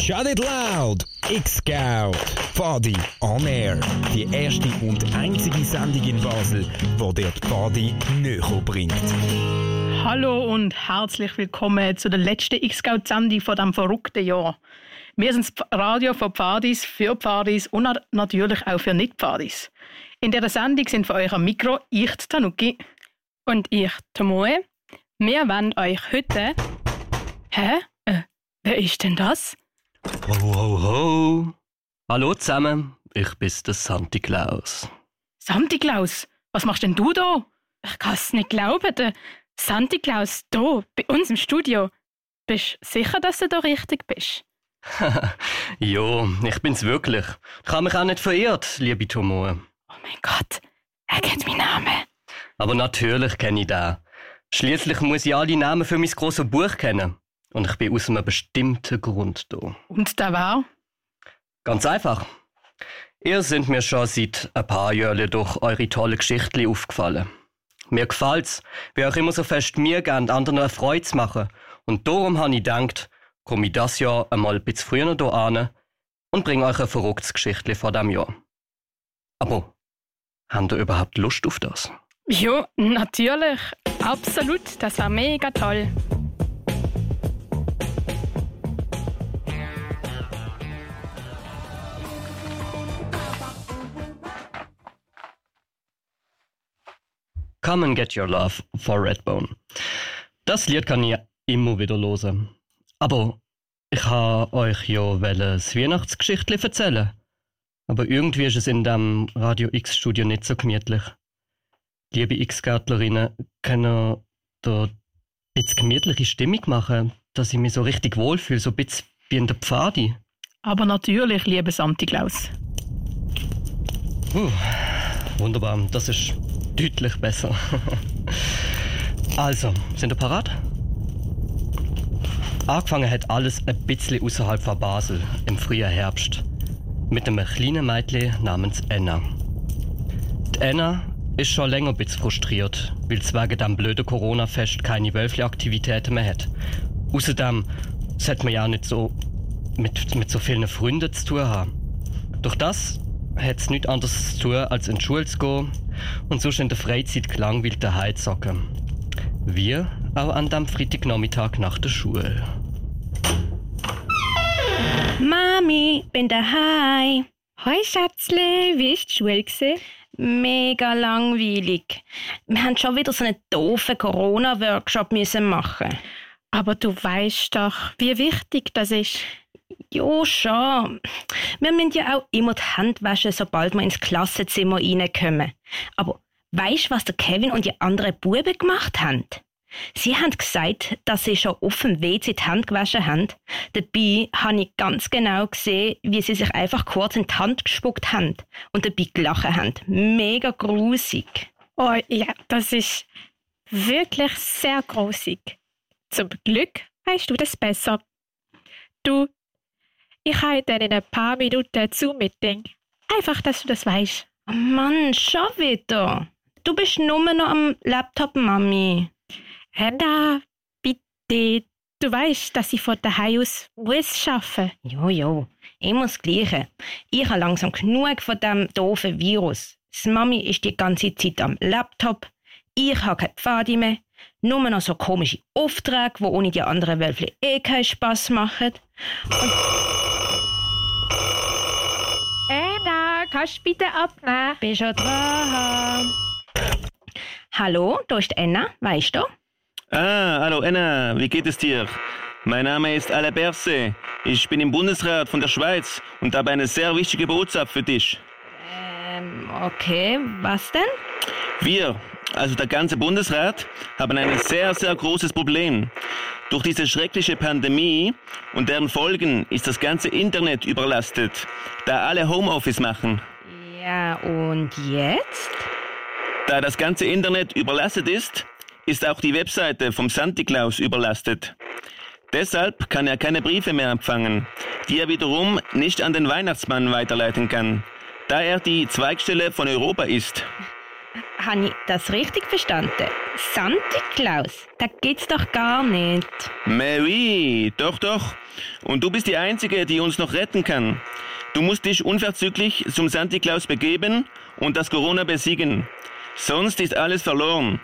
Shut It Loud! X-Scout! Fadi on Air. Die erste und einzige Sendung in Basel, wo dir die Fadi näher bringt. Hallo und herzlich willkommen zu der letzten X-Scout-Sendung von diesem verrückten Jahr. Wir sind das Radio von Pfadis, für Pfadis und natürlich auch für Nicht-Pfadis. In dieser Sendung sind für euch am Mikro ich, Tanuki. Und ich, Tomoe. Wir wollen euch heute... Hä? Äh, wer ist denn das? Ho, ho, ho. Hallo zusammen, ich bin der Santi Claus. Santi Claus, was machst denn du da? Ich kann es nicht glauben, der Santi Claus hier, bei uns im Studio. Bist du sicher, dass du da richtig bist? jo, ich bin's wirklich. Ich habe mich auch nicht verirrt, liebe Tomoe. Oh mein Gott, er kennt meinen Namen. Aber natürlich kenne ich den. Schließlich muss ich alle Namen für mein grosses Buch kennen. Und ich bin aus einem bestimmten Grund da. Und der war? Ganz einfach. Ihr sind mir schon seit ein paar Jahren durch eure tolle Geschichten aufgefallen. Mir gefällt's, wie euch immer so fest mir gebt, anderen eine Freude zu machen. Und darum habe ich gedacht, komme ich das Jahr einmal ein bisschen früher hier an und bringe euch ein verrücktes Geschichtli vor dem Jahr. Aber, habt ihr überhaupt Lust auf das? Ja, natürlich. Absolut. Das war mega toll. Come and Get Your Love for Redbone. Das Lied kann ich immer wieder hören. Aber ich habe euch ja das Weihnachtsgeschichtli erzählen. Aber irgendwie ist es in dem Radio X-Studio nicht so gemütlich. Liebe X-Gärtlerinnen, können da jetzt gemütliche Stimmung machen, dass ich mich so richtig wohlfühle, so ein bisschen wie in der Pfadi? Aber natürlich, liebe Santi Claus. Uh, wunderbar, das ist deutlich besser. also, sind ihr parat? Angefangen hat alles ein bisschen außerhalb von Basel im frühen Herbst mit einem kleinen Mädchen namens Anna. Die Anna ist schon länger ein bisschen frustriert, weil es wegen dem blöden Corona-Fest keine Wölfli-Aktivitäten mehr hat. Außerdem sollte man ja nicht so mit, mit so vielen Freunden zu tun haben. Durch das hat es nichts anderes zu tun, als in die Schule zu gehen und sonst in der Freizeit gelangweilt daheim zu hocken. Wir auch an dem Freitagnachmittag nach der Schule. Mami, bin daheim. Hoi Schätzle, wie ist die Schule? Gewesen? Mega langweilig. Wir haben schon wieder so einen doofen Corona-Workshop müssen machen. Aber du weißt doch, wie wichtig das ist. Ja, schon. Wir müssen ja auch immer die Hände waschen, sobald wir ins Klassenzimmer reinkommen. Aber weißt du, was der Kevin und die anderen Buben gemacht haben? Sie haben gesagt, dass sie schon auf dem WC die Hände gewaschen haben. Dabei habe ich ganz genau gesehen, wie sie sich einfach kurz in die Hand gespuckt haben und dabei gelacht haben. Mega grusig. Oh ja, das ist wirklich sehr grusig. Zum Glück weißt du das besser. Du, ich habe dann in ein paar Minuten zu Meeting. Einfach, dass du das weißt. Oh Mann, schon wieder. Du bist nur noch am Laptop, Mami. Henda, bitte. Du weißt, dass ich von daheim aus muss arbeiten Jo, jo. Immer das Gleiche. Ich habe langsam genug von dem doofen Virus. Das Mami ist die ganze Zeit am Laptop. Ich habe keine Pfade mehr. Nur noch so komische Aufträge, die ohne die anderen Wölfle eh keinen Spass machen. Und Anna, kannst du bitte abnehmen? bin schon dran. Hallo, da ist Anna, weißt du? Ah, hallo Anna, wie geht es dir? Mein Name ist Alain Berset. Ich bin im Bundesrat von der Schweiz und habe eine sehr wichtige Botschaft für dich. Ähm, okay, was denn? Wir, also der ganze Bundesrat, haben ein sehr, sehr großes Problem. Durch diese schreckliche Pandemie und deren Folgen ist das ganze Internet überlastet, da alle Homeoffice machen. Ja, und jetzt? Da das ganze Internet überlastet ist, ist auch die Webseite vom Santi Claus überlastet. Deshalb kann er keine Briefe mehr empfangen, die er wiederum nicht an den Weihnachtsmann weiterleiten kann, da er die Zweigstelle von Europa ist. Habe ich das richtig verstanden? Santa Claus? Das gibt's doch gar nicht. Oui, doch, doch. Und du bist die Einzige, die uns noch retten kann. Du musst dich unverzüglich zum Santa Claus begeben und das Corona besiegen. Sonst ist alles verloren.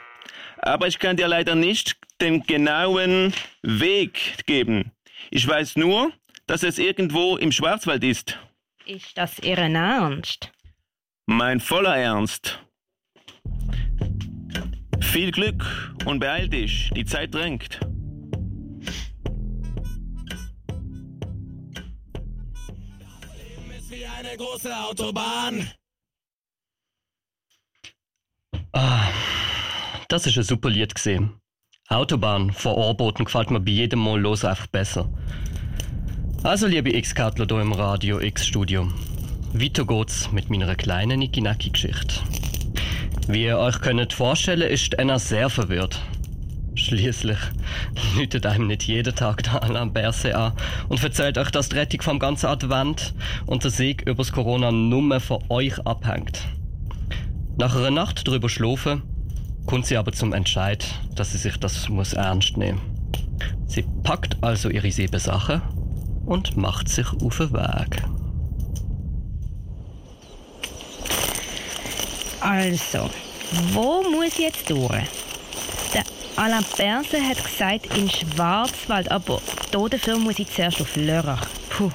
Aber ich kann dir leider nicht den genauen Weg geben. Ich weiß nur, dass es irgendwo im Schwarzwald ist. Ist das Ihren Ernst? Mein voller Ernst. Viel Glück und beeil dich, die Zeit drängt. Ist wie eine große Autobahn. Ah, das ist ein super Lied gesehen. Autobahn vor Ohrboten gefällt mir bei jedem Mal los einfach besser. Also, liebe X-Kartler hier im Radio X-Studio, weiter geht's mit meiner kleinen Nicky-Nacky-Geschichte. Wie ihr euch könnt vorstellen, ist Anna sehr verwirrt. Schließlich läutet einem nicht jeden Tag der Alain Berset an und erzählt euch, dass die Rettung vom ganzen Advent und der Sieg übers Corona nur von euch abhängt. Nach einer Nacht drüber schlafen, kommt sie aber zum Entscheid, dass sie sich das muss ernst nehmen. Sie packt also ihre sieben Sachen und macht sich auf den Weg. Also, wo muss ich jetzt durch? Der Alain Berset hat gesagt, in Schwarzwald, aber da dafür muss ich zuerst auf Lörrach. Puh.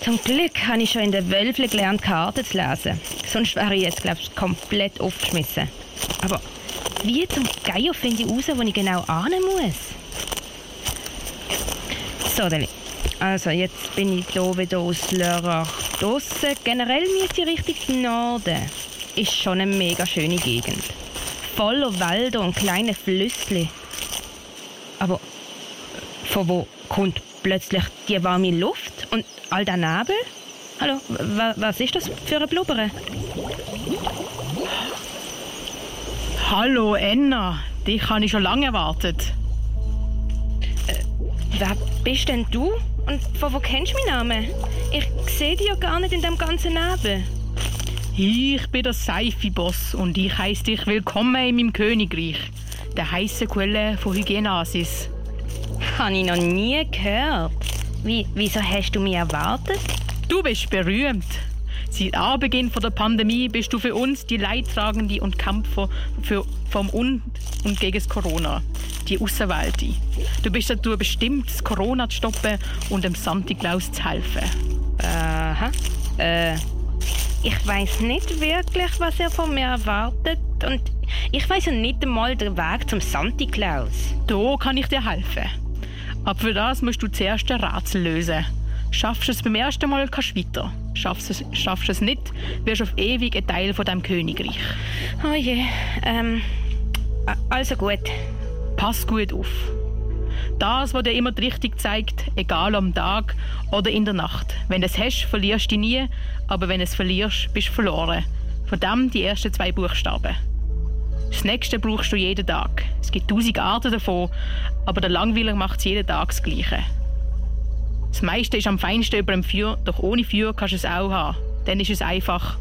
Zum Glück habe ich schon in der Wölfle gelernt, Karten zu lesen. Sonst wäre ich jetzt, glaube ich, komplett aufgeschmissen. Aber wie zum Geier finde ich raus, wo ich genau ahnen muss? So, Deli. Also, jetzt bin ich hier wieder aus Lörrach draussen. Generell müsste ich Richtung Norden. Ist schon eine mega schöne Gegend. Voller Wälder und kleine Flüssli. Aber von wo kommt plötzlich die warme Luft und all der Nebel? Hallo, wa- was ist das für ein Blubbern? Hallo Enna, dich habe ich schon lange erwartet. Wer bist denn du? Und von wo kennst du meinen Namen? Ich sehe dich ja gar nicht in dem ganzen Nebel. Ich bin der Seifi-Boss und ich heiße dich willkommen in meinem Königreich, der heißen Quelle von Hygienasis. Habe ich noch nie gehört. Wie, wieso hast du mich erwartet? Du bist berühmt. Seit Anbeginn von der Pandemie bist du für uns die Leidtragende und Kämpfer für, vom und, und gegen das Corona, die Außenwelt. Du bist dazu bestimmt, das Corona zu stoppen und dem Santi Claus zu helfen. Aha. Äh, ich weiß nicht wirklich, was er von mir erwartet. Und ich weiß ja nicht einmal den Weg zum Santi Claus. Da kann ich dir helfen. Aber für das musst du zuerst ein Rätsel lösen. Schaffst du es beim ersten Mal, kannst du weiter. Schaffst du es, schaffst du es nicht, wirst du auf ewig ein Teil von deinem Königreich. Oh je. Ähm, also gut. Pass gut auf. Das, was dir immer die Richtung zeigt, egal am Tag oder in der Nacht. Wenn du es hast, verlierst du nie, aber wenn du es verlierst, bist du verloren. Von dem die ersten zwei Buchstaben. Das nächste brauchst du jeden Tag. Es gibt tausend Arten davon, aber der Langweiler macht jeden Tag das Gleiche. Das meiste ist am feinsten über dem Feuer, doch ohne Feuer kannst du es auch haben. Dann ist es einfach.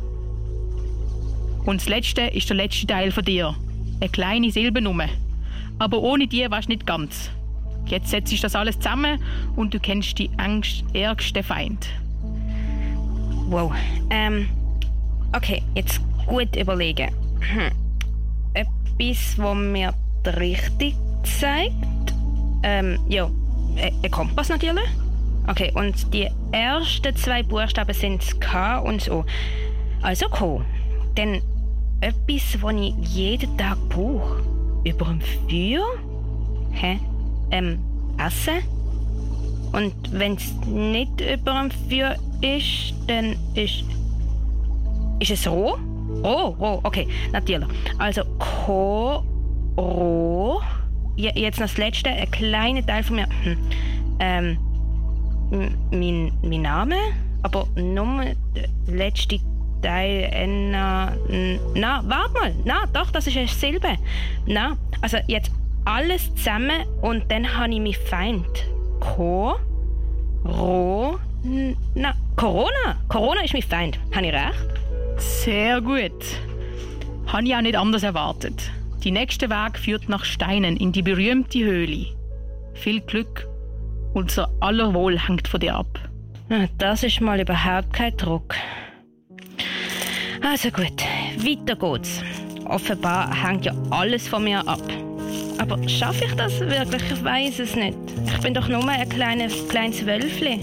Und das letzte ist der letzte Teil von dir. Eine kleine Silbernummer. Aber ohne die warst du nicht ganz. Jetzt setzt sich das alles zusammen und du kennst die Angst, ärgste Feind. Wow. Ähm, okay, jetzt gut überlegen. Hm. Etwas, wo mir die Richtung zeigt. Ähm, ja, ein Kompass natürlich. Okay, und die ersten zwei Buchstaben sind das K und das O. Also K. Dann etwas, was ich jeden Tag brauche. Über dem Feuer? Hä? Ähm, Essen? Und wenn es nicht über dem Feuer ist, dann ist. Ist es roh? Roh, roh, okay, natürlich. Also Ko, roh. Je, jetzt noch das letzte, ein kleiner Teil von mir. Hm. Ähm, mein, mein Name, aber nur der letzte Teil. Äh, na, na, warte mal. Na, doch, das ist eine Silbe. Na, also jetzt alles zusammen und dann habe ich mich Feind. Ko, Ro, na, Corona. Corona ist mein Feind. Habe ich recht? Sehr gut. Habe ich auch nicht anders erwartet. Die nächste Weg führt nach Steinen in die berühmte Höhle. Viel Glück. Unser aller Wohl hängt von dir ab. Ah, Das ist mal überhaupt kein Druck. Also gut, weiter geht's. Offenbar hängt ja alles von mir ab. Aber schaffe ich das wirklich? Ich weiß es nicht. Ich bin doch nur ein kleines, kleines Wölfli.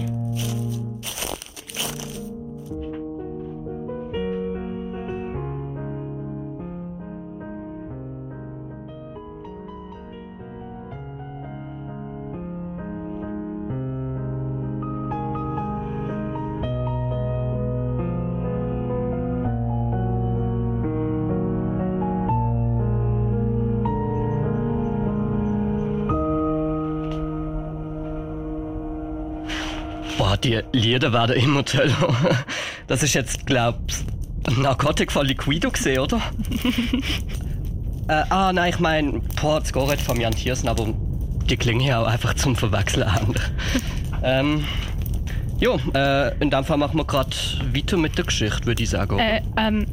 Die Lieder werden immer toller. Das ist jetzt, glaub's, Narcotic von Liquido gesehen, oder? äh, ah, nein, ich meine, das geht von Jan Thiersen, aber die klingen ja auch einfach zum Verwechseln an. ähm, jo, äh, in dem Fall machen wir gerade weiter mit der Geschichte, würde ich sagen. Äh, ähm,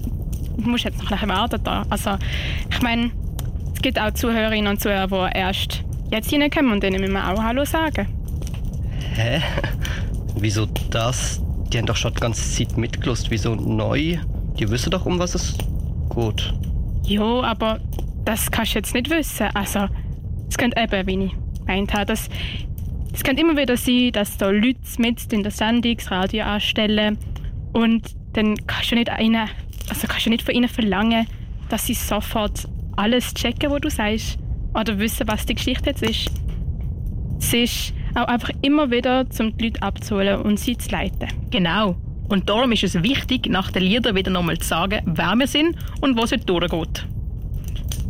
du musst jetzt noch ein bisschen warten da. Also, ich meine, es gibt auch Zuhörerinnen und Zuhörer, die erst jetzt hineinkommen und denen müssen wir auch Hallo sagen. Hä? Wieso das? Die haben doch schon die ganze Zeit mitgelost. Wieso neu? Die wissen doch, um was es geht. Ja, aber das kannst du jetzt nicht wissen. Also, es könnte eben, wie ich gemeint habe, dass es könnte immer wieder sein, dass da Leute mit in der Sendung das Radio anstellen und dann kannst du nicht ihnen, also kannst du nicht von ihnen verlangen, dass sie sofort alles checken, was du sagst oder wissen, was die Geschichte jetzt ist. Es ist auch einfach immer wieder, um die Leute abzuholen und sie zu leiten. Genau. Und darum ist es wichtig, nach den Liedern wieder nochmal zu sagen, wer wir sind und wo es heute durchgeht.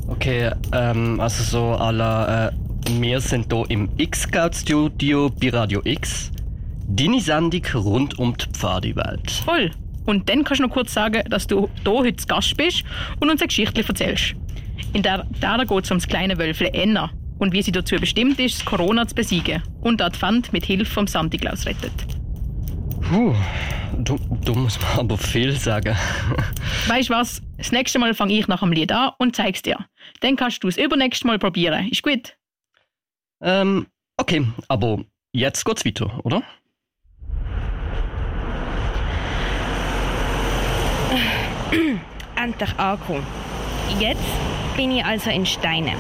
Okay, ähm, also so à la, äh, wir sind hier im X-Scout-Studio bei Radio X. Deine Sendung rund um die Pfadiwelt. Voll. Und dann kannst du noch kurz sagen, dass du hier heute zu Gast bist und uns eine Geschichte erzählst. In der, der geht es um das kleine Wölfle Enna und wie sie dazu bestimmt ist, das Corona zu besiegen und Advent mit Hilfe vom Santi Claus rettet. Puh, du, du musst mir aber viel sagen. Weißt du was? Das nächste Mal fange ich nach dem Lied an und zeig's dir. Dann kannst du es übernächstes Mal probieren. Ist gut? ähm, okay, aber jetzt geht's weiter, oder? Endlich angekommen. Jetzt bin ich also in Steinen.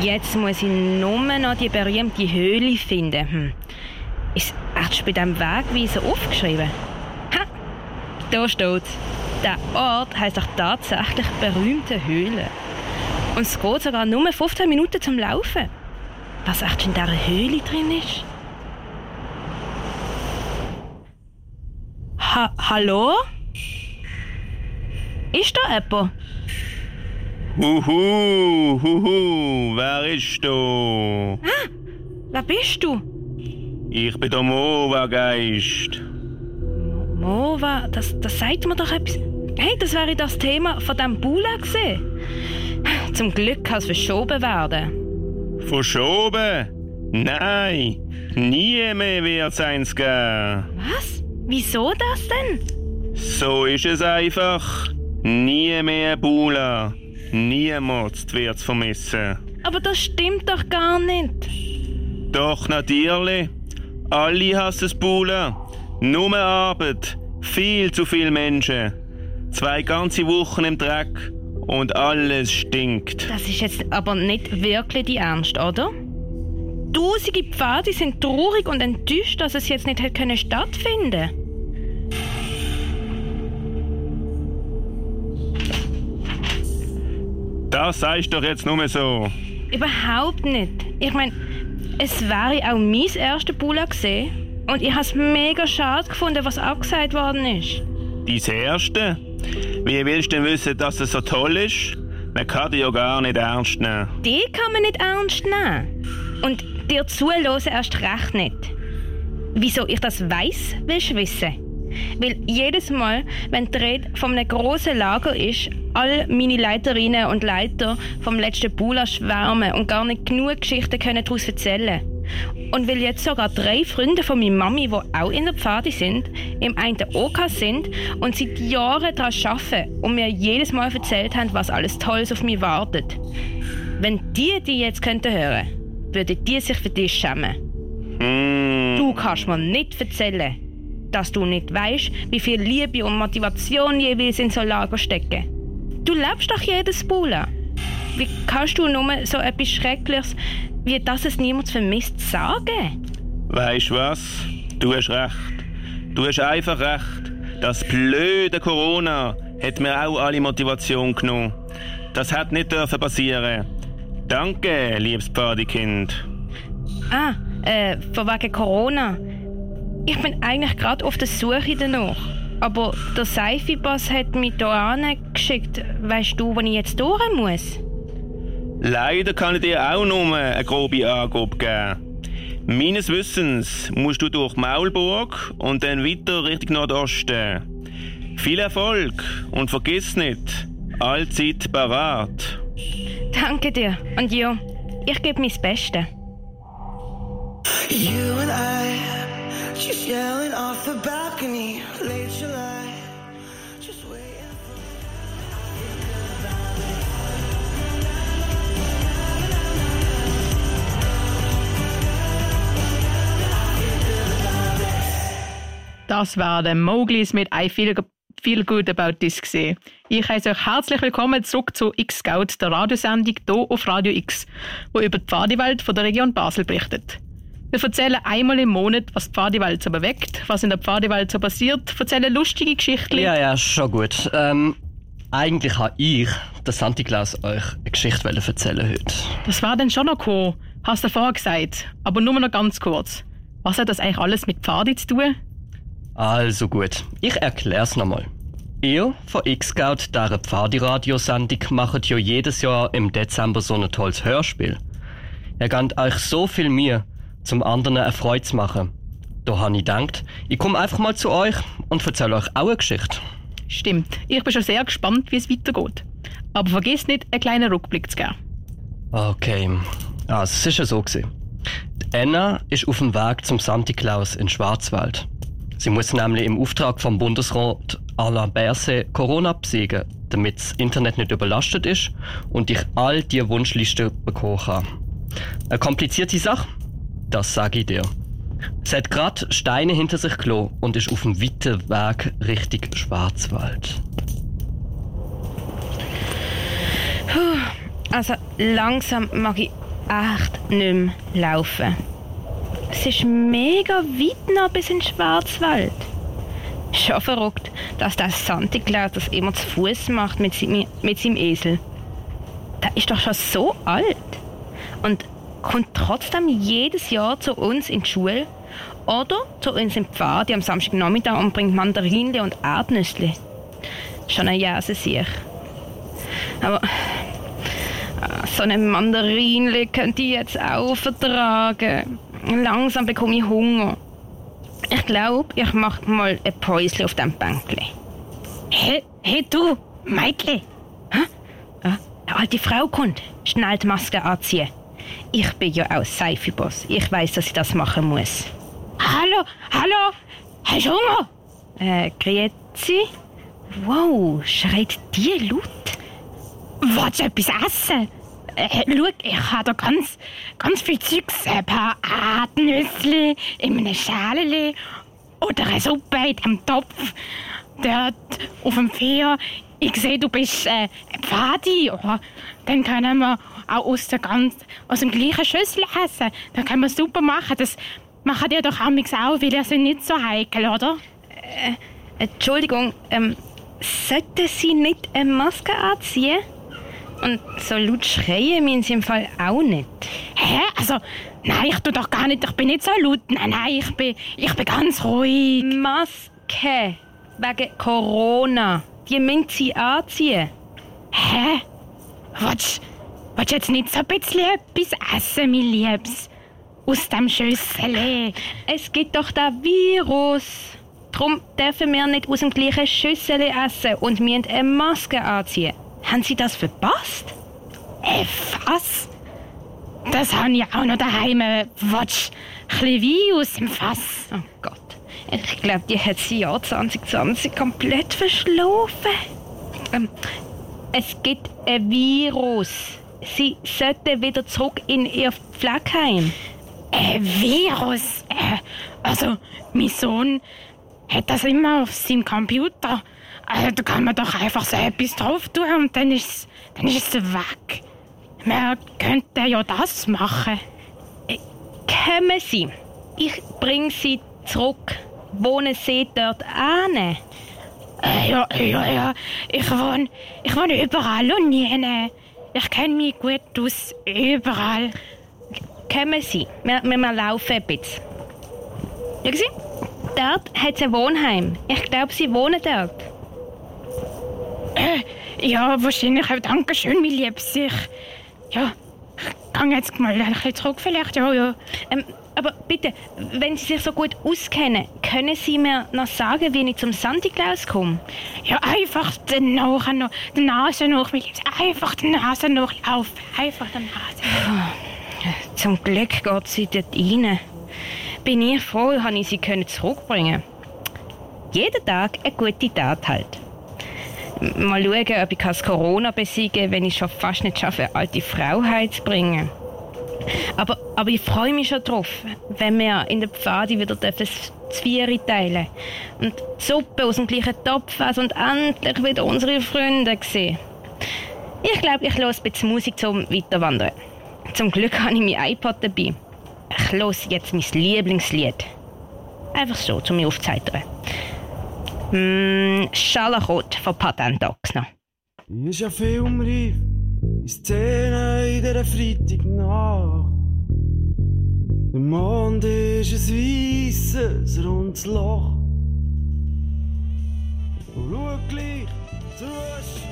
Jetzt muss ich nur noch die berühmte Höhle finden. Hm. Ist erst bei diesem Wegweiser aufgeschrieben? Ha! Da steht's. Der Ort heisst auch tatsächlich berühmte Höhle. Und es geht sogar nur 15 Minuten zum Laufen. Was echt in dieser Höhle drin ist? Ha Hallo? Ist da jemand? Huhu, huhu, wer ist da? Wer bist du? Ich bin der Mova-Geist. Mova, das, das sagt mir doch etwas. Hey, das wäre das Thema von diesem Bula gewesen. Zum Glück kann es verschoben werden. Verschoben? Nein, nie mehr wird's eins geben. Was? Wieso das denn? So ist es einfach. Nie mehr Bula. Niemand wird's vermissen. Aber das stimmt doch gar nicht. Doch natürlich. Alle hassen das Bula. Nur Arbeit. Viel zu viele Menschen. Zwei ganze Wochen im Dreck und alles stinkt. Das ist jetzt aber nicht wirklich die Ernst, oder? Tausende Pfade sind traurig und enttäuscht, dass es jetzt nicht hätte können Das sagst du doch jetzt nur so. Überhaupt nicht. Ich meine, es wäre auch mein erster Bula gesehen. Und ich habe es mega schade gefunden, was abgesagt worden ist. Dein Erste? Wie willst du denn wissen, dass es so toll ist? Man kann dich ja gar nicht ernst nehmen. Die kann man nicht ernst nehmen. Und dir zuhören erst recht nicht. Wieso ich das weiß, willst du wissen? Weil jedes Mal, wenn die Rede von einem grossen Lager ist, all meine Leiterinnen und Leiter vom letzten Bula schwärmen und gar nicht genug Geschichten können daraus erzählen Und weil jetzt sogar drei Freunde von meiner Mami, die auch in der Pfade sind, im einen OK sind und seit Jahren daran arbeiten und mir jedes Mal erzählt haben, was alles Tolles auf mich wartet. Wenn die die jetzt könnten hören, würden die sich für dich schämen. Hm. Du kannst mir nicht erzählen, dass du nicht weißt, wie viel Liebe und Motivation jeweils in so Lager stecken. Du lebst doch jedes Bula. Wie kannst du nur so etwas Schreckliches, wie das es niemand vermisst, sagen? Weißt du was? Du hast recht. Du hast einfach recht. Das blöde Corona hat mir auch alle Motivation genommen. Das hat nicht dürfen passieren. Danke, liebes Partykind. Ah, äh, von wegen Corona. Ich bin eigentlich gerade auf der Suche danach. Aber der Seifi-Boss hat mich hier geschickt. Weißt du, wo ich jetzt durch muss? Leider kann ich dir auch nur eine grobe Angabe geben. Meines Wissens musst du durch Maulburg und dann weiter Richtung Nordosten. Viel Erfolg und vergiss nicht, allzeit parat. Danke dir. Und ja, ich gebe mein Bestes. Das war der Mowglis mit I Feel, feel Good About This gesehen. Ich heiße euch herzlich willkommen zurück zu X-Scout, der Radiosendung hier auf Radio X, wo über die Pfadiwelt von der Region Basel berichtet. Wir erzählen einmal im Monat, was die Pfadiwelt so bewegt, was in der Pfadiwelt so passiert, erzählen lustige Geschichten. Ja, ja, schon gut. Ähm, eigentlich habe ich, der Santi Claus, euch eine Geschichte erzählen heute. Das war dann schon noch gekommen, hast du vorher gesagt, aber nur noch ganz kurz. Was hat das eigentlich alles mit Pfadi zu tun? Also gut, ich erklär's nochmal. Ihr von X-Scout, dieser Pfadi-Radiosendung, macht ja jedes Jahr im Dezember so ein tolles Hörspiel. Ihr gebt euch so viel Mühe, zum anderen eine Freude zu machen. Da habe ich gedacht, ich komme einfach mal zu euch und erzähle euch auch eine Geschichte. Stimmt, ich bin schon sehr gespannt, wie es weitergeht. Aber vergiss nicht, einen kleinen Rückblick zu geben. Okay, also es ist ja so gewesen. Die Anna ist auf dem Weg zum Santi Claus in Schwarzwald. Sie muss nämlich im Auftrag vom Bundesrat Alain Berset Corona besiegen, damit das Internet nicht überlastet ist und ich all die Wunschlisten bekommen kann. Eine komplizierte Sache? Das sage ich dir. Sie hat gerade Steine hinter sich gelassen und ist auf dem weiten Weg Richtung Schwarzwald. Also langsam mag ich echt nicht mehr laufen. Es ist mega weit noch bis in den Schwarzwald. Schon verrückt, dass der Santi Claus das immer zu Fuß macht mit, seinem- mit seinem Esel. Der ist doch schon so alt und kommt trotzdem jedes Jahr zu uns in die Schule oder zu uns im Pfad am Samstagnachmittag und bringt Mandarinle und Erdnüsse. Schon ein Jahr sich. Aber ah, so eine Mandarinle könnte ich jetzt auch vertragen. Langsam bekomme ich Hunger. Ich glaube, ich mache mal ein Päuschen auf dem Bänkli. Hey, hey du, Mädchen. Hä? Eine alte Frau kommt. Schnell die Maske anziehen. Ich bin ja auch Seifi-Boss. Ich weiß, dass ich das machen muss. Hallo, hallo. Hast du Hunger? Äh, grüezi. Wow, schreit die laut? Willst du etwas essen? Äh, schau, ich habe da ganz, ganz viel Zeugs. Ein paar Erdnüsse in einem Schälchen oder eine Suppe in dem Topf. Dort auf dem Feuer. Ich sehe, du bist äh, ein Pfadi. Dann können wir auch aus, der ganz, aus dem gleichen Schüssel essen. Dann können wir super machen. Das machen die doch auch, weil die sind nicht so heikel, oder? Entschuldigung, ähm, sollte sie nicht eine Maske anziehen? Und so laut schreien müssen sie im Fall auch nicht. Hä? Also, nein, ich tu doch gar nicht. Ich bin nicht so laut. Nein, nein, ich bin, ich bin ganz ruhig. Maske. Wegen Corona. Die müssen sie anziehen. Hä? Willst du jetzt nicht so ein bisschen etwas essen, mein Liebes? Aus dem Schüssel. Es gibt doch den Virus. Darum dürfen wir nicht aus dem gleichen Schüssel essen und müssen eine Maske anziehen. Haben Sie das verpasst? Äh, was? das habe ich auch noch daheim. Watsch, ein bisschen Wein aus dem Fass. Oh Gott. Ich glaube, die hat sie Jahr 2020 komplett verschlafen. Ähm, es gibt ein Virus. Sie sollte wieder zurück in ihr Pflegeheim. Ein Virus? Äh, also, mein Sohn hat das immer auf seinem Computer. Also, da kann man doch einfach so etwas drauf tun und dann ist es dann ist es weg. Man könnte ja das machen. Kommen Sie. Ich bringe Sie zurück. Wohnen Sie dort an? Äh, ja, ja, ja. Ich wohne, ich wohne überall und nie. Ich kenne mich gut aus. Überall. Kommen Sie. Wir, wir, laufen ein bisschen. Schauen Sie, dort hat es ein Wohnheim. Ich glaube, Sie wohnen dort. Äh, ja, wahrscheinlich auch. Dankeschön, mein Liebes. Ich, ja, ich kann jetzt mal ein bisschen zurück vielleicht. Ja, ja. Ähm, aber bitte, wenn Sie sich so gut auskennen, können Sie mir noch sagen, wie ich zum Santa Claus komme? Ja, einfach den nachher noch, die Nase Liebes. Einfach die Nase nachlaufen. Einfach die Nase nach. Zum Glück geht sie dort rein. Bin ich froh, habe ich sie können zurückbringen. Jeden Tag eine gute Tat halt. Mal schauen, ob ich Corona besiegen kann, wenn ich schon fast nicht schaffe, eine alte Frau heimzubringen. Aber, aber ich freue mich schon drauf, wenn wir in der Pfade wieder das Zwiebeln teilen und Suppe aus dem gleichen Topf essen und endlich wieder unsere Freunde sehen. Ich glaube, ich höre ein bisschen Musik zum Weiterwandern. Zum Glück habe ich mein iPod dabei. Ich höre jetzt mein Lieblingslied. Einfach so, um mich aufzuheitern. Mm, Scharlachrot von Patent. Hier ist ja filmreif, in Szene in dieser Freitagnacht. Der Mond ist ein weisses, rundes Loch. Und schau gleich zur Wäsche.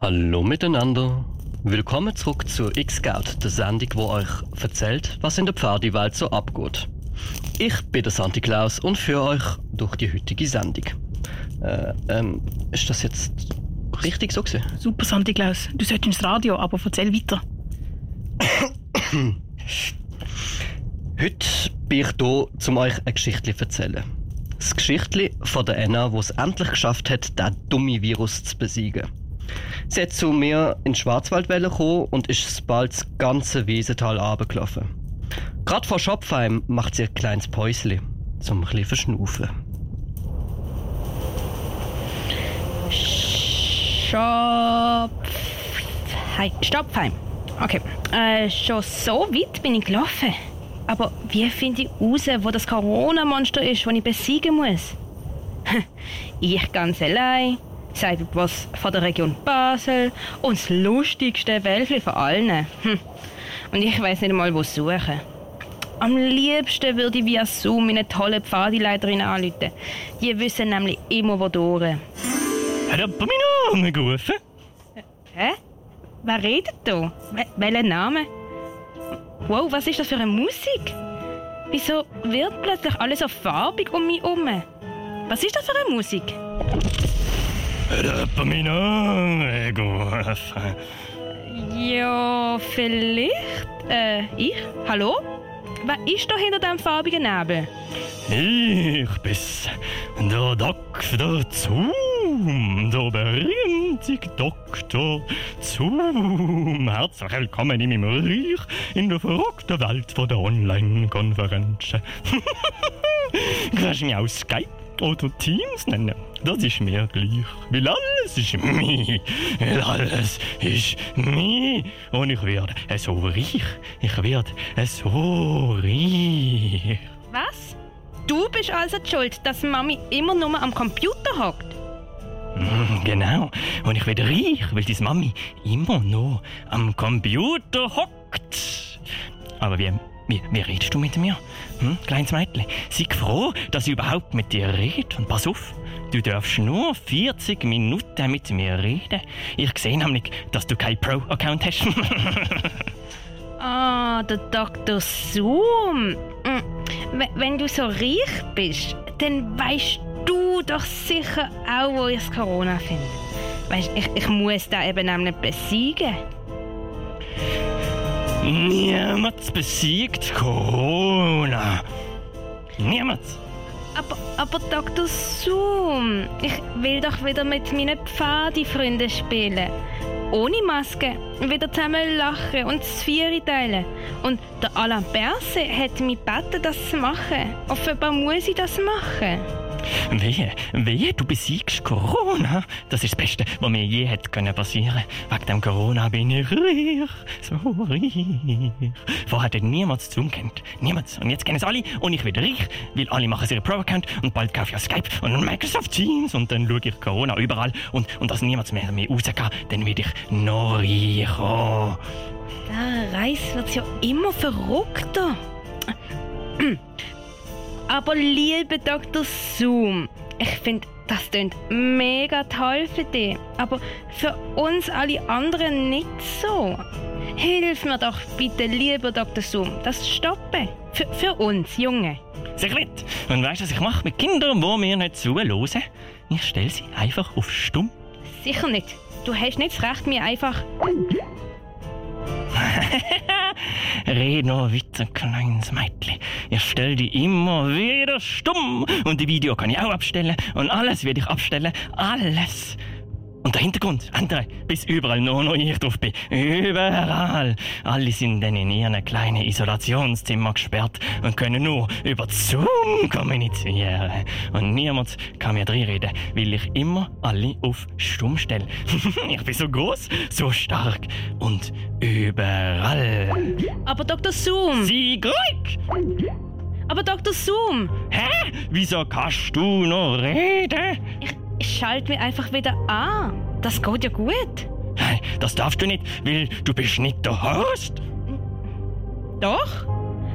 Hallo miteinander. Willkommen zurück zu X-Scout, der Sendung, wo euch erzählt, was in der Pfadiwelt so abgeht. Ich bin der Santi Klaus und führe euch durch die heutige Sendung. Äh, ähm, ist das jetzt richtig so gewesen? Super, Santi Klaus. Du solltest ins Radio, aber erzähl weiter. Heute bin ich hier, um euch eine Geschichte zu erzählen. Das Geschichtli von der Anna, wo es endlich geschafft hat, den dummen Virus zu besiegen. Sie hat zu mir in den Schwarzwald kommen und ist bald das ganze Wiesental runtergelaufen. Gerade vor Schopfheim macht sie ein kleines Päusli, zum ein verschnaufen. Stopfheim. Stopfheim. Okay. Äh, schon so weit bin ich gelaufen. Aber wie finde ich raus, wo das Corona-Monster ist, das ich besiegen muss? ich ganz allein, sagt was von der Region Basel und das lustigste Wälfli von allen. Hm. Und ich weiß nicht mal, wo suchen. Am liebsten würde ich via Zoom meine tolle Pfadileiterin anrufen. Die wissen nämlich immer, wo durch. Hat jemand meinen Namen gerufen? Hä? Wer redet da? Wel welcher Name? Wow, was ist das für eine Musik? Wieso wird plötzlich alles so farbig um mich herum? Was ist das für eine Musik? Hat jemand meinen Namen gerufen? Ja, vielleicht. Äh, ich? Hallo? Wer ist da hinter dem farbigen Nebel? Ich bin's, der Doktor Zoom, der berühmte Doktor Zoom. Herzlich willkommen in meinem Reich, in der verrückten Welt der Online-Konferenzen. Kannst du mich auch Skype oder Teams nennen? Das ist mir gleich, weil alles ist mir, weil alles ist mir. Und ich werde so reich, ich werde so reich. Was? Du bist also die schuld, dass Mami immer nur am Computer hockt? Mm, Genau. Und ich werde reich, weil die Mami immer noch am Computer hockt. Aber wie, wie, wie redest du mit mir? Hm, kleines Mädchen, sei froh, dass ich überhaupt mit dir rede. Und pass auf, du darfst nur 40 Minuten mit mir reden. Ich sehe nämlich, dass du keinen Pro-Account hast. Ah, der Dr. Zoom. W- Wenn du so reich bist, dann weißt du doch sicher auch, wo ich das Corona finde. Weißt, ich, ich muss da eben nämlich besiegen. Niemand besiegt Corona. Niemand. Aber, aber Dr. Zoom, ich will doch wieder mit meinen Pfadi-Freunden spielen. Ohne Maske, wieder zusammen lachen und das Vieri teilen. Und der Alain Berset hat mich gebeten, das zu machen. Offenbar muss ich das machen. Wehe, wehe, du besiegst Corona. Das ist das Beste, was mir je hätte können passieren. Wegen dem Corona bin ich reich, so reich. Vorher hat niemand Zoom kennt. Niemand. Und jetzt kennen es alle und ich werde reich, weil alle machen ihre Pro-Account und bald kaufe ich Skype und Microsoft Teams und dann schaue ich Corona überall und, und dass niemand mehr mehr rausgeht, dann werde ich noch reicher. Der Reis wird ja immer verrückter. Aber liebe Dr. Zoom, ich finde, das klingt mega toll für dich. Aber für uns alle anderen nicht so. Hilf mir doch bitte, lieber Dr. Zoom, das stoppen. Für, für uns, Junge. Nicht. Und weißt du, was ich mache mit Kindern, die mir nicht zuhören? Ich stelle sie einfach auf stumm. Sicher nicht. Du hast nicht das Recht, mir einfach. Red noch weiter, kleines Mädchen. Ich stell die immer wieder stumm. Und die Video kann ich auch abstellen. Und alles werde ich abstellen. Alles. Und der Hintergrund, andere, bis überall nur noch ich drauf bin. Überall. Alle sind dann in ihren kleinen Isolationszimmer gesperrt und können nur über Zoom kommunizieren. Und niemand kann mir reden, weil ich immer alle auf Stumm stelle. ich bin so groß, so stark und überall. Aber Dr. Zoom! Sie ruhig! Aber Dr. Zoom! Hä? Wieso kannst du noch reden? Ich, ich schalte mich einfach wieder an. Das geht ja gut. Nein, das darfst du nicht, weil du bist nicht der Host. Doch.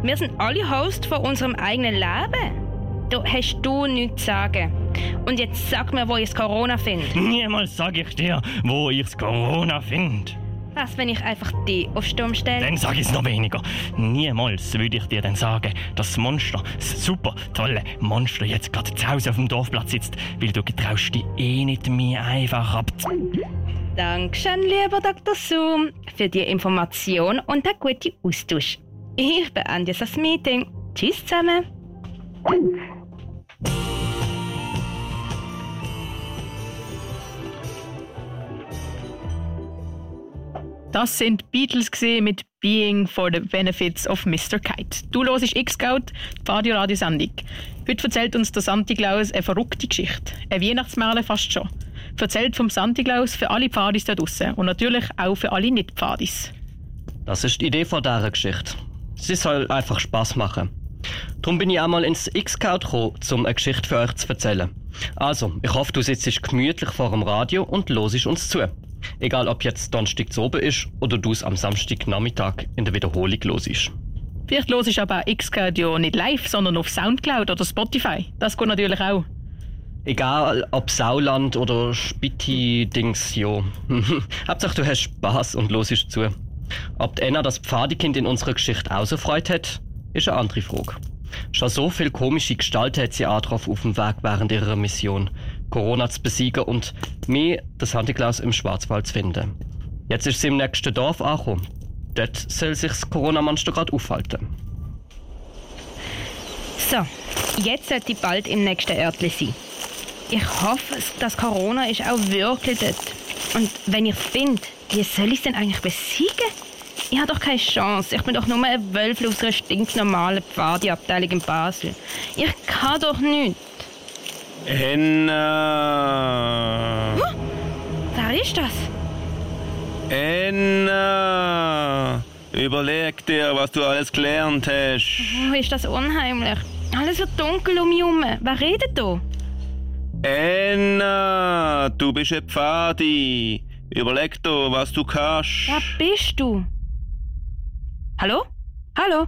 Wir sind alle Host von unserem eigenen Leben. Da hast du nichts zu sagen. Und jetzt sag mir, wo ich das Corona finde. Niemals sag ich dir, wo ich das Corona finde. Was, wenn ich einfach die auf Sturm stelle? Dann sag ich es noch weniger. Niemals würde ich dir dann sagen, dass das Monster, das super tolle Monster, jetzt gerade zu Hause auf dem Dorfplatz sitzt, weil du getraust dich eh nicht mir einfach ab. Dankeschön, lieber Dr. Zoom, für die Information und den guten Austausch. Ich beende das Meeting. Tschüss zusammen. Das sind Beatles gesehen mit Being for the Benefits of Mr. Kite. Du hörst X-Scout, die Radioradiosendung. Heute erzählt uns der Santi Claus eine verrückte Geschichte. Ein Weihnachtsmärchen fast schon. Erzählt vom Santi Claus für alle Pfadis da draussen und natürlich auch für alle Nicht-Pfadis. Das ist die Idee von dieser Geschichte. Sie soll einfach Spaß machen. Darum bin ich einmal ins X-Scout gekommen, um eine Geschichte für euch zu erzählen. Also, ich hoffe, du sitzt gemütlich vor dem Radio und losisch uns zu. Egal ob jetzt Donnerstag zu oben ist oder du es am Samstagnachmittag in der Wiederholung losisch. Vielleicht hörst du aber ja nicht live, sondern auf Soundcloud oder Spotify. Das geht natürlich auch. Egal ob Sauland oder Spitti-Dings, jo. Hauptsache du hast Spaß und losisch zu. Ob Anna das Pfadekind in unserer Geschichte auch so freut hat, ist eine andere Frage. Schon so viel komische Gestalten hat sie angetroffen auf dem Weg während ihrer Mission, Corona zu besiegen und mir, das Handyglas im Schwarzwald zu finden. Jetzt ist sie im nächsten Dorf angekommen. Dort soll sich das Corona-Monster gerade aufhalten. So, jetzt sollte ich bald im nächsten Örtli sein. Ich hoffe, dass Corona ist auch wirklich dort. Und wenn ich finde, wie soll ich es denn eigentlich besiegen? Ich habe doch keine Chance. Ich bin doch nur ein Wölfel aus einer stinknormalen Pfadi-Abteilung in Basel. Ich kann doch nichts. Enna! Wer ist das? Enna! Überleg dir, was du alles gelernt hast. Oh, ist das unheimlich. Alles wird dunkel um mich herum. Wer redet da? Enna! Du bist ein Pfadi. Überleg dir, was du kannst. Wer bist du? Hallo? Hallo?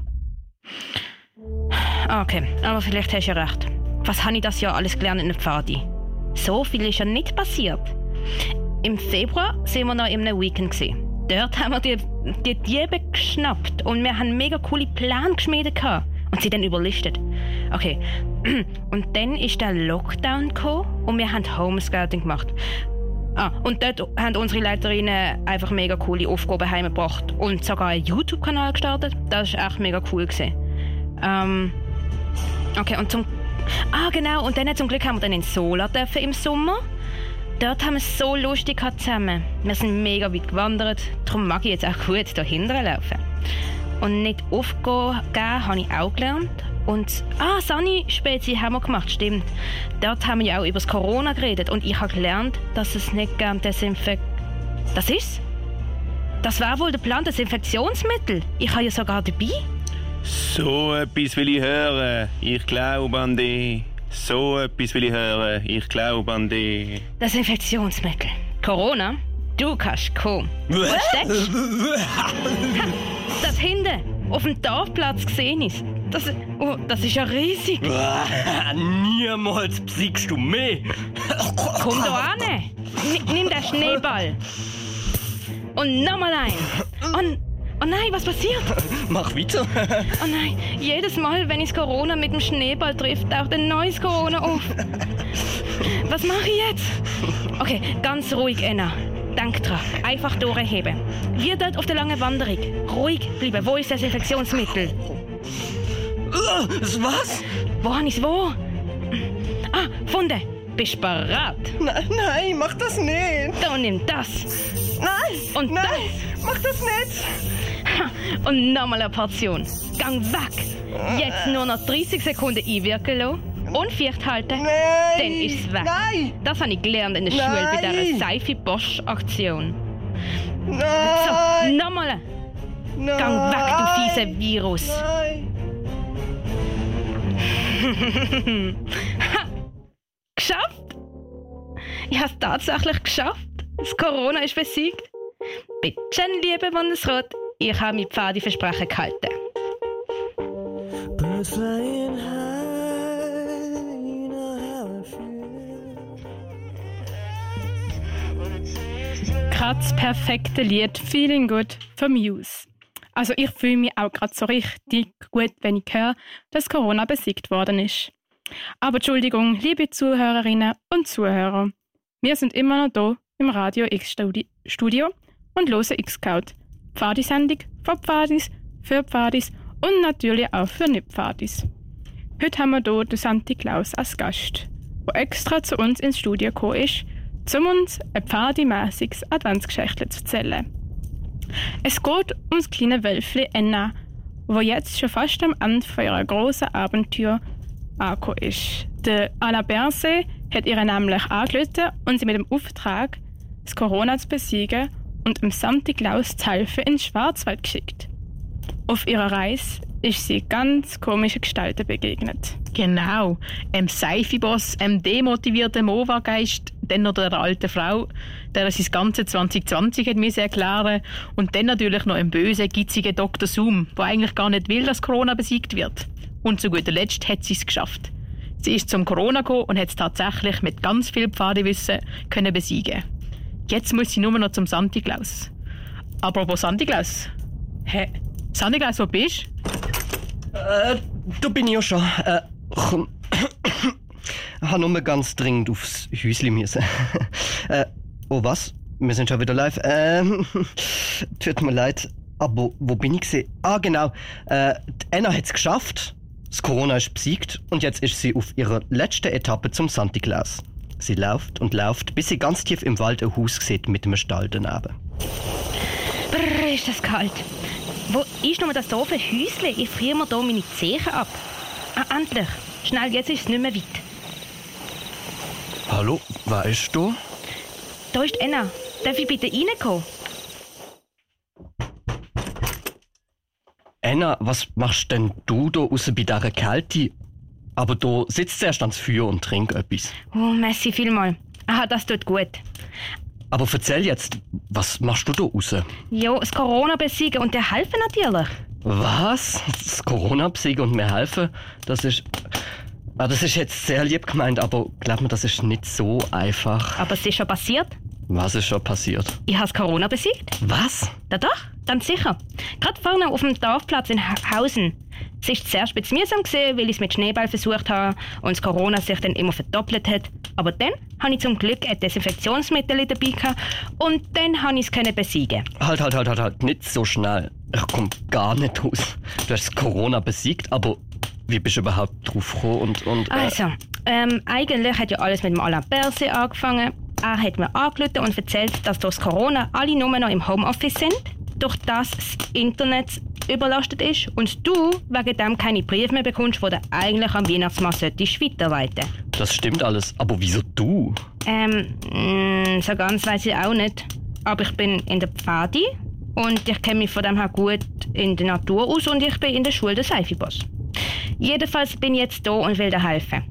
Okay, aber vielleicht hast du recht. Was habe ich das Jahr alles gelernt in der Pfadi? So viel ist ja nicht passiert. Im Februar sind wir noch in einem Weekend. Gewesen. Dort haben wir die, die Diebe geschnappt und wir haben mega coole Pläne geschmiedet und sie dann überlistet. Okay. Und dann ist der Lockdown gekommen und wir haben Homescouting gemacht. Ah, und dort haben unsere Leiterinnen einfach mega coole Aufgaben heimgebracht und sogar einen YouTube-Kanal gestartet. Das war echt mega cool. Ähm, okay, und zum... Ah, genau, und dann zum Glück haben wir dann in Sola dürfen im Sommer. Dort haben wir es so lustig zusammen. Wir sind mega weit gewandert, darum mag ich jetzt auch gut dahinter laufen. Und nicht aufgeben habe ich auch gelernt. Und, ah, Sani-Spezi haben wir gemacht, stimmt. Dort haben wir ja auch über das Corona geredet und ich habe gelernt, dass es nicht gern Desinfekt... Das ist Das war wohl der Plan, Desinfektionsmittel. Ich habe ja sogar dabei. So etwas will ich hören. Ich glaube an dich. So etwas will ich hören. Ich glaube an dich. Desinfektionsmittel. Corona? Du kannst kommen. Was Ha, Das hinten, auf dem Dorfplatz gesehen ist. Das, oh, das ist ja riesig. Niemals besiegst du mich. Komm da an. Nimm den Schneeball. Und nochmal ein. Und, oh nein, was passiert? Mach weiter. Oh nein, jedes Mal, wenn ich Corona mit dem Schneeball trifft, taucht ein neues Corona auf. Was mache ich jetzt? Okay, ganz ruhig, Enna. Denk dran, einfach durchheben. Wir dort auf der langen Wanderung. Ruhig bleiben. Wo ist das Infektionsmittel? Uh, was? Wo habe ich's wo? Ah, gefunden. Bist du bereit? Nein, nein, mach das nicht. Dann nimm das. Nein. Und nein, das. mach das nicht. Ha, Und nochmal eine Portion. Gang weg. Jetzt nur noch 30 Sekunden einwirken lassen. Und Viert halten. Nein. Dann ist es weg. Nein. Das habe ich gelernt in der Schule bei dieser Seife-Bosch-Aktion. So, nochmal. Gang weg, du fiese Virus. Nein. Geschafft! Ich habe es tatsächlich geschafft. Das Corona ist besiegt. Bitte, liebe Bundesrat, ich habe mein Pfadi-Versprechen gehalten. Das perfekte Lied Feeling Good von Muse. Also ich fühle mich auch gerade so richtig gut, wenn ich höre, dass Corona besiegt worden ist. Aber Entschuldigung, liebe Zuhörerinnen und Zuhörer, wir sind immer noch hier im Radio X Studi- Studio und hören X-Scout. Pfadisendung von Pfadis, für Pfadis und natürlich auch für Nicht-Pfadis. Heute haben wir hier den Santi Klaus als Gast, der extra zu uns ins Studio gekommen ist, um uns ein pfadimässiges Adventsgeschichte zu erzählen. Es geht um das kleine Wölfli Enna, wo jetzt schon fast am Ende von ihrer großen Abenteuer angekommen ist. Der Anna Berse hat ihr nämlich angerufen und sie mit dem Auftrag, das Corona zu besiegen und dem Santi Klaus zu helfen in Schwarzwald geschickt. Auf ihrer Reise ist sie ganz komischen Gestalten begegnet. Genau. Einem Seifi-Boss, einem demotivierten Mova-Geist, dann noch der alten Frau, der sein ganze 2020 hat mir erklären und dann natürlich noch einem bösen, gitzigen Dr. Zoom, der eigentlich gar nicht will, dass Corona besiegt wird. Und zu guter Letzt hat sie es geschafft. Sie ist zum Corona gekommen und hat es tatsächlich mit ganz viel Pfadewissen können besiegen. Jetzt muss sie nur noch zum Santi Claus. Apropos Santi Claus. Hä? Santi Claus, wo bist du? Äh, da bin ich ja schon. Äh, komm. Ich habe nur ganz dringend aufs Häusli müssen. äh, oh was? Wir sind schon wieder live. Ähm, tut mir leid. Aber wo bin ich gesehen? Ah, genau. Äh, Anna es geschafft. Das Corona ist besiegt und jetzt ist sie auf ihrer letzten Etappe zum Santi Claus. Sie läuft und läuft, bis sie ganz tief im Wald ein Haus sieht mit einem Stall daneben. Brrr, ist das kalt. Wo ist nur das doofe Häusle? Ich friere mir hier meine Zehen ab. Ah, endlich. Schnell, jetzt ist es nicht mehr weit. Hallo, wer ist du? Da ist Enna. Darf ich bitte reinkommen? Anna, was machst denn du da außen bei dieser Kälte? Aber du sitzt zuerst ans Feuer und trink etwas. Oh, merci vielmal. Aha, das tut gut. Aber erzähl jetzt, was machst du da außen? Jo, das Corona besiegen und dir helfen natürlich. Was? Das Corona besiegen und mir helfen? Das ist. Ah, das ist jetzt sehr lieb gemeint, aber glaub mir, das ist nicht so einfach. Aber es ist schon passiert. Was ist schon passiert? Ich habe Corona besiegt. Was? Da doch, ganz sicher. Gerade vorne auf dem Dorfplatz in Ha- Hausen. Es war zuerst ein bisschen mühsam, gewesen, weil ich es mit Schneeball versucht habe und das Corona sich dann immer verdoppelt hat. Aber dann hatte ich zum Glück ein Desinfektionsmittel dabei gehabt und dann konnte ich es besiegen. Halt, halt, halt, halt, halt, nicht so schnell. Ich komme gar nicht raus. Du hast Corona besiegt, aber wie bist du überhaupt drauf gekommen und... und äh, Also, ähm, eigentlich hat ja alles mit dem Alain Berset angefangen. Er hat mir angerufen und erzählt, dass durch Corona alle nur noch im Homeoffice sind, durch das das Internet überlastet ist und du wegen dem keine Briefe mehr bekommst, die du eigentlich am Weihnachtsmann solltest weiterleiten. Das stimmt alles, aber wieso du? Ähm, mh, so ganz weiß ich auch nicht. Aber ich bin in der Pfadi und ich kenne mich von dem her gut in der Natur aus und ich bin in der Schule der Seifiboss. Jedenfalls bin ich jetzt da und will dir helfen.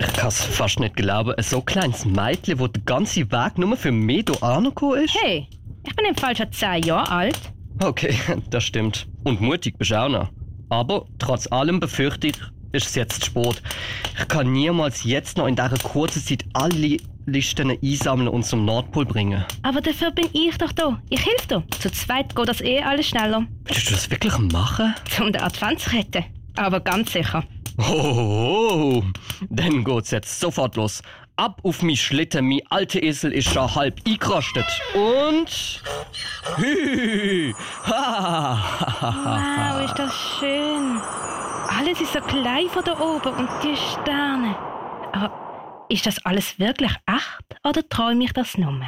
Ich kann es fast nicht glauben. Ein so kleines Mädchen, das den ganzen Weg nur für mich hier angekommen ist. Hey, ich bin im Fall schon 10 Jahre alt. Okay, das stimmt. Und mutig bist du auch noch. Aber trotz allem befürchte ich, ist es jetzt spät. Ich kann niemals jetzt noch in dieser kurzen Zeit alle Listen einsammeln und zum Nordpol bringen. Aber dafür bin ich doch da. Ich helfe dir. Zu zweit geht das eh alles schneller. Willst du das wirklich machen? Zum den Advent zu retten. Aber ganz sicher. Oh, dann geht's jetzt sofort los. Ab auf mich Schlitten, mein alter Esel ist schon halb eingerostet. Und. Hü, Wow, ist das schön. Alles ist so klein von da oben und die Sterne. Aber ist das alles wirklich echt oder träume ich das nur?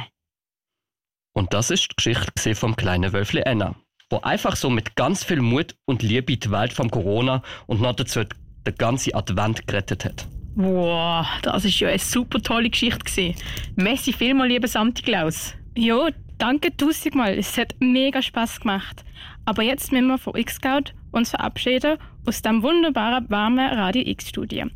Und das ist die Geschichte vom kleinen Wölfli Anna, wo einfach so mit ganz viel Mut und Liebe die Welt vom Corona und noch dazu den ganzen Advent gerettet hat. Wow, das ist ja eine super tolle Geschichte gewesen. Messi vielmal, lieber Santi Klaus. Ja, danke tausendmal. Es hat mega Spaß gemacht. Aber jetzt müssen wir von X-Scout uns verabschieden aus dem wunderbaren, warmen Radio X-Studio.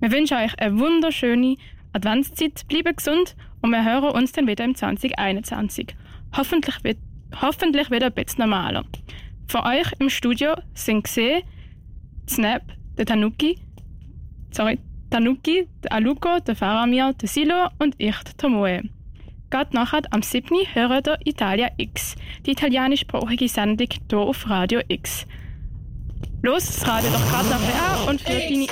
Wir wünschen euch eine wunderschöne Adventszeit, bleibt gesund und wir hören uns dann wieder im 2021. Hoffentlich wird, hoffentlich wieder ein bisschen normaler. Für euch im Studio sind gesehen Snap, der Tanuki, sorry, Tanuki, der Aluko, der Faramir, der Silo und ich, der Tomoe. Gerade nachher am 7. hören ihr Italia X, die italienischsprachige Sendung hier auf Radio X. Los, das Radio doch gerade nachher an und für deine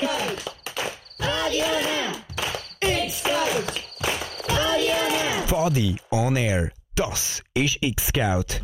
Fadi on Air. Das ist X-Scout.